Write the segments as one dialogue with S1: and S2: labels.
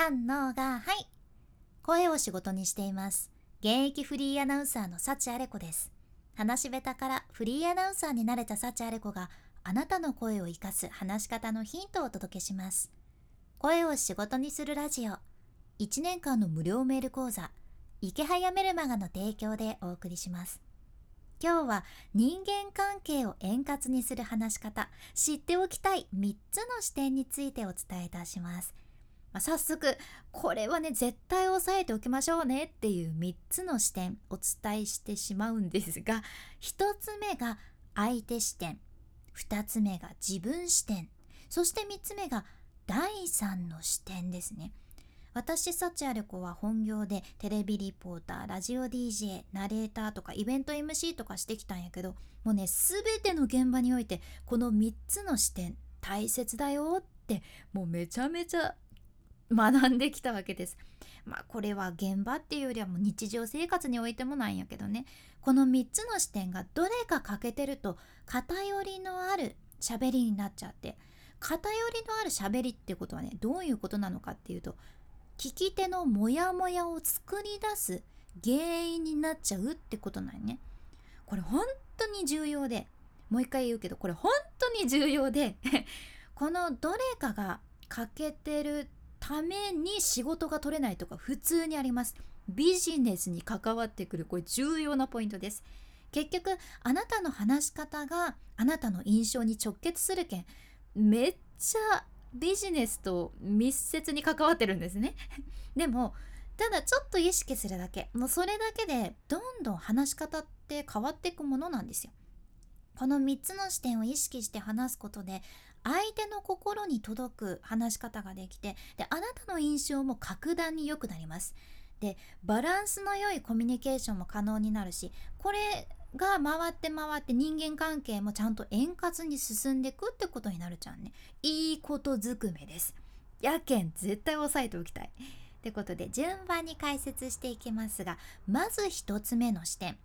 S1: 三のがはい。声を仕事にしています。現役フリーアナウンサーの幸あれ子です。話し下手からフリーアナウンサーになれた幸あれ子があなたの声を生かす話し方のヒントをお届けします。声を仕事にするラジオ。1年間の無料メール講座。池早メルマガの提供でお送りします。今日は人間関係を円滑にする話し方知っておきたい3つの視点についてお伝えいたします。まあ、早速これはね絶対押さえておきましょうねっていう3つの視点お伝えしてしまうんですが1つ目が相手視点2つ目が自分視点そして3つ目が第三の視点ですね。私幸あれ子は本業でテレビリポーターラジオ DJ ナレーターとかイベント MC とかしてきたんやけどもうね全ての現場においてこの3つの視点大切だよってもうめちゃめちゃ学んできたわけです。まあこれは現場っていうよりはもう日常生活においてもなんやけどねこの3つの視点がどれか欠けてると偏りのある喋りになっちゃって偏りのある喋りってことはねどういうことなのかっていうと聞き手のモヤモヤを作り出す原因になっちゃうってことなんね。これ本当に重要でもう一回言うけどこれ本当に重要で このどれかが欠けてるために仕事が取れないとか普通にあります。ビジネスに関わってくるこれ重要なポイントです。結局あなたの話し方があなたの印象に直結するけんめっちゃビジネスと密接に関わってるんですね。でもただちょっと意識するだけ。もうそれだけでどんどん話し方って変わっていくものなんですよ。この3つの視点を意識して話すことで相手の心に届く話し方ができてであなたの印象も格段に良くなります。でバランスの良いコミュニケーションも可能になるしこれが回って回って人間関係もちゃんと円滑に進んでいくってことになるじゃんね。いいことずくめです。やけん絶対押さえておきたい。ってことで順番に解説していきますがまず1つ目の視点。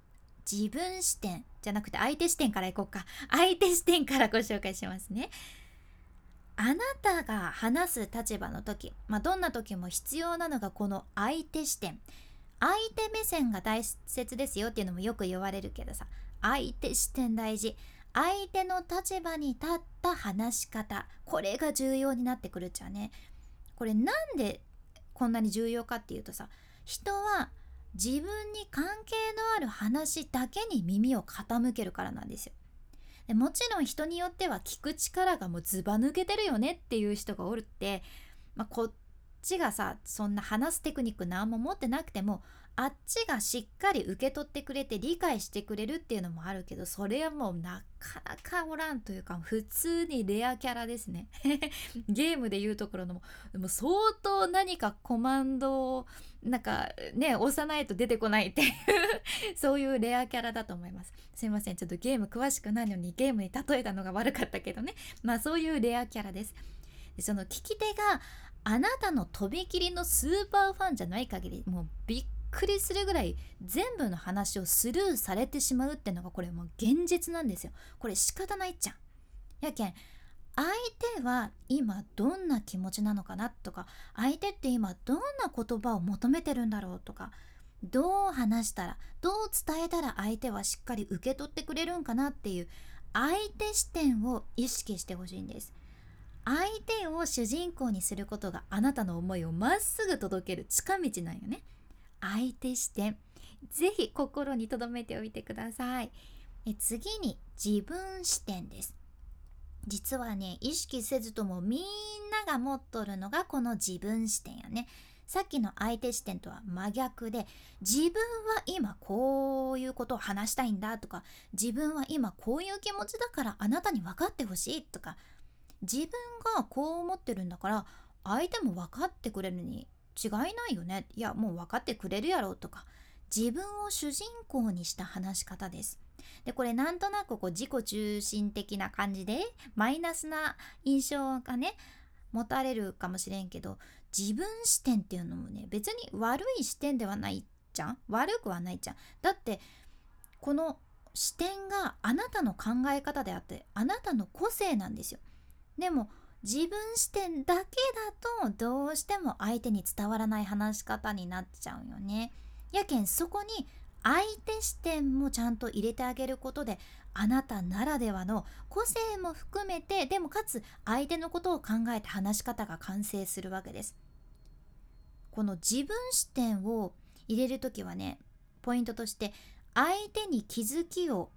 S1: 自分視点じゃなくて相手視点からいこうか。相手視点からご紹介しますね。あなたが話す立場の時、まあ、どんな時も必要なのがこの相手視点。相手目線が大切ですよっていうのもよく言われるけどさ。相手視点大事。相手の立場に立った話し方。これが重要になってくるっちゃね。これなんでこんなに重要かっていうとさ人は自分に関係のある話だけに耳を傾けるからなんですよ。もちろん人によっては聞く力がもうずば抜けてるよねっていう人がおるって、まあ、こちがさそんな話すテクニック何も持ってなくてもあっちがしっかり受け取ってくれて理解してくれるっていうのもあるけどそれはもうなかなかおらんというか普通にレアキャラですね。ゲームでいうところのもも相当何かコマンドをなんかね押さないと出てこないっていうそういうレアキャラだと思います。すいません。ちょっとゲーム詳しくないのにゲームに例えたのが悪かったけどね。まあそういうレアキャラです。でその聞き手があなたのとびきりのスーパーファンじゃない限りもうびっくりするぐらい全部の話をスルーされてしまうってうのがこれもう現実なんですよ。これ仕方ないっちゃん。やけん相手は今どんな気持ちなのかなとか相手って今どんな言葉を求めてるんだろうとかどう話したらどう伝えたら相手はしっかり受け取ってくれるんかなっていう相手視点を意識してほしいんです。相手を主人公にすることがあなたの思いをまっすぐ届ける近道なんよね。相手視点ぜひ心に留めておいてください。え次に自分視点です。実はね意識せずともみんなが持っとるのがこの自分視点やね。さっきの相手視点とは真逆で自分は今こういうことを話したいんだとか自分は今こういう気持ちだからあなたに分かってほしいとか自分がこう思ってるんだから相手も分かってくれるに違いないよね。いやもう分かってくれるやろとか自分を主人公にした話し方です。でこれなんとなくこう自己中心的な感じでマイナスな印象がね持たれるかもしれんけど自分視点っていうのもね別に悪い視点ではないじゃん。悪くはないじゃん。だってこの視点があなたの考え方であってあなたの個性なんですよ。でも自分視点だけだとどうしても相手に伝わらない話し方になっちゃうよね。やけんそこに相手視点もちゃんと入れてあげることであなたならではの個性も含めてでもかつ相手のことを考えて話し方が完成するわけです。この自分視点を入れる時はねポイントとして相手に気づきを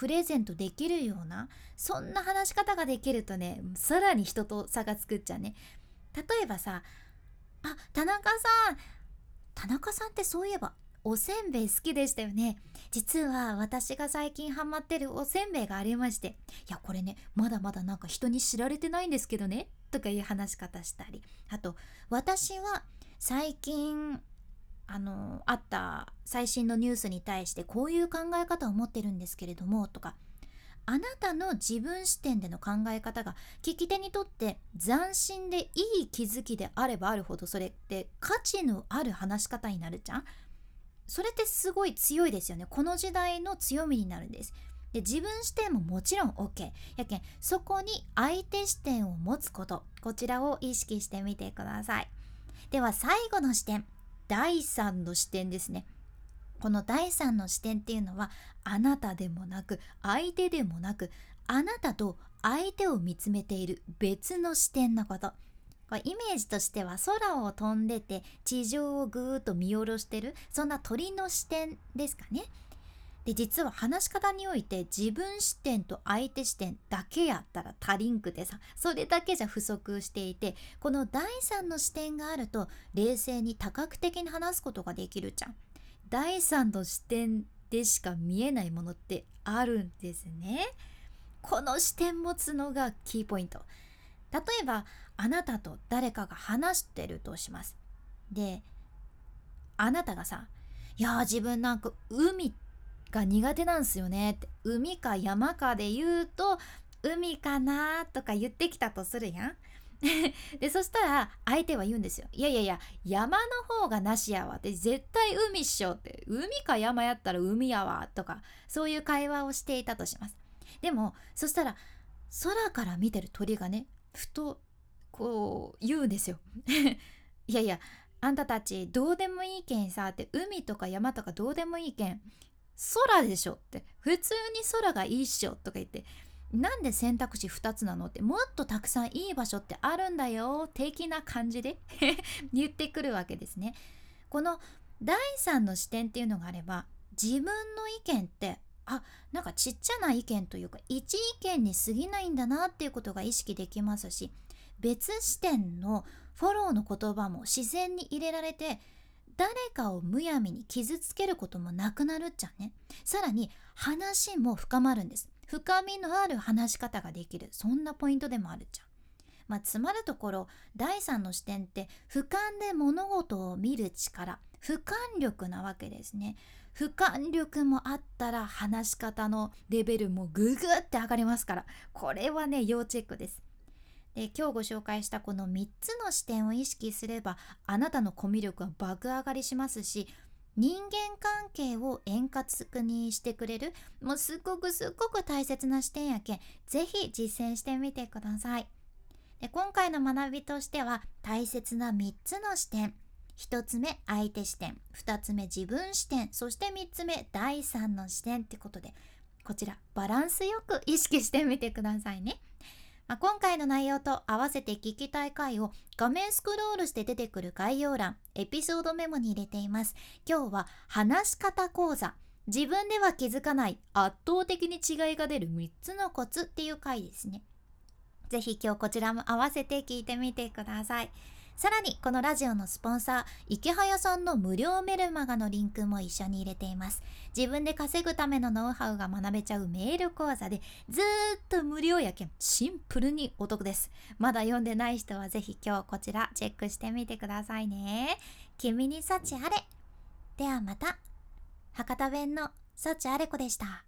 S1: プレゼントできるようなそんな話し方ができるとねさらに人と差がつくっちゃうね。例えばさ「あ田中さん田中さんってそういえばおせんべい好きでしたよね。実は私が最近ハマってるおせんべいがありましていやこれねまだまだなんか人に知られてないんですけどねとかいう話し方したり。あと私は最近あのあった最新のニュースに対してこういう考え方を持ってるんですけれどもとかあなたの自分視点での考え方が聞き手にとって斬新でいい気づきであればあるほどそれって価値のある話し方になるじゃん？それってすごい強いですよね。この時代の強みになるんです。で自分視点ももちろん OK やけんそこに相手視点を持つこと。こちらを意識してみてください。では最後の視点。第三の視点ですねこの第三の視点っていうのはあなたでもなく相手でもなくあなたと相手を見つめている別の視点のことこれイメージとしては空を飛んでて地上をぐーっと見下ろしてるそんな鳥の視点ですかね。で実は話し方において自分視点と相手視点だけやったら足りんくてさそれだけじゃ不足していてこの第三の視点があると冷静に多角的に話すことができるじゃん。第三の視点でしか見えないものってあるんですね。この視点持つのがキーポイント。例えばあなたと誰かが話してるとします。であなたがさ「いや自分なんか海が苦手なんすよねって海か山かで言うと海かなとか言ってきたとするやん。でそしたら相手は言うんですよ。いやいやいや山の方がなしやわって絶対海っしょって海か山やったら海やわとかそういう会話をしていたとします。でもそしたら空から見てる鳥がねふとこう言うんですよ。いやいやあんたたちどうでもいいけんさって海とか山とかどうでもいいけん空でしょって普通に空がいいっしょとか言ってなんで選択肢2つなのってもっとたくさんいい場所ってあるんだよ的な感じで 言ってくるわけですね。この第3の視点っていうのがあれば自分の意見ってあなんかちっちゃな意見というか一意見に過ぎないんだなっていうことが意識できますし別視点のフォローの言葉も自然に入れられて誰かをむやみに傷つけることもなくなるっちゃね。さらに話も深まるんです。深みのある話し方ができる。そんなポイントでもあるじゃ。んまあ、つまるところ第三の視点って俯瞰で物事を見る力。俯瞰力なわけですね。俯瞰力もあったら話し方のレベルもググって上がりますから。これはね要チェックです。で今日ご紹介したこの3つの視点を意識すればあなたのコミュ力は爆上がりしますし人間関係を円滑にしてくれるもうすっごくすっごく大切な視点やけん是非実践してみてください。で今回の学びとしては大切な3つの視点。1つ目相手視点。2つ目自分視点。そして3つ目第3の視点ってことでこちらバランスよく意識してみてくださいね。まあ、今回の内容と合わせて聞きたい回を画面スクロールして出てくる概要欄、エピソードメモに入れています。今日は話し方講座。自分では気づかない圧倒的に違いが出る3つのコツっていう回ですね。ぜひ今日こちらも合わせて聞いてみてください。さらにこのラジオのスポンサー池早さんの無料メルマガのリンクも一緒に入れています。自分で稼ぐためのノウハウが学べちゃうメール講座でずっと無料やけんシンプルにお得です。まだ読んでない人はぜひ今日こちらチェックしてみてくださいね。君に幸あれ。ではまた。博多弁の幸あれ子でした。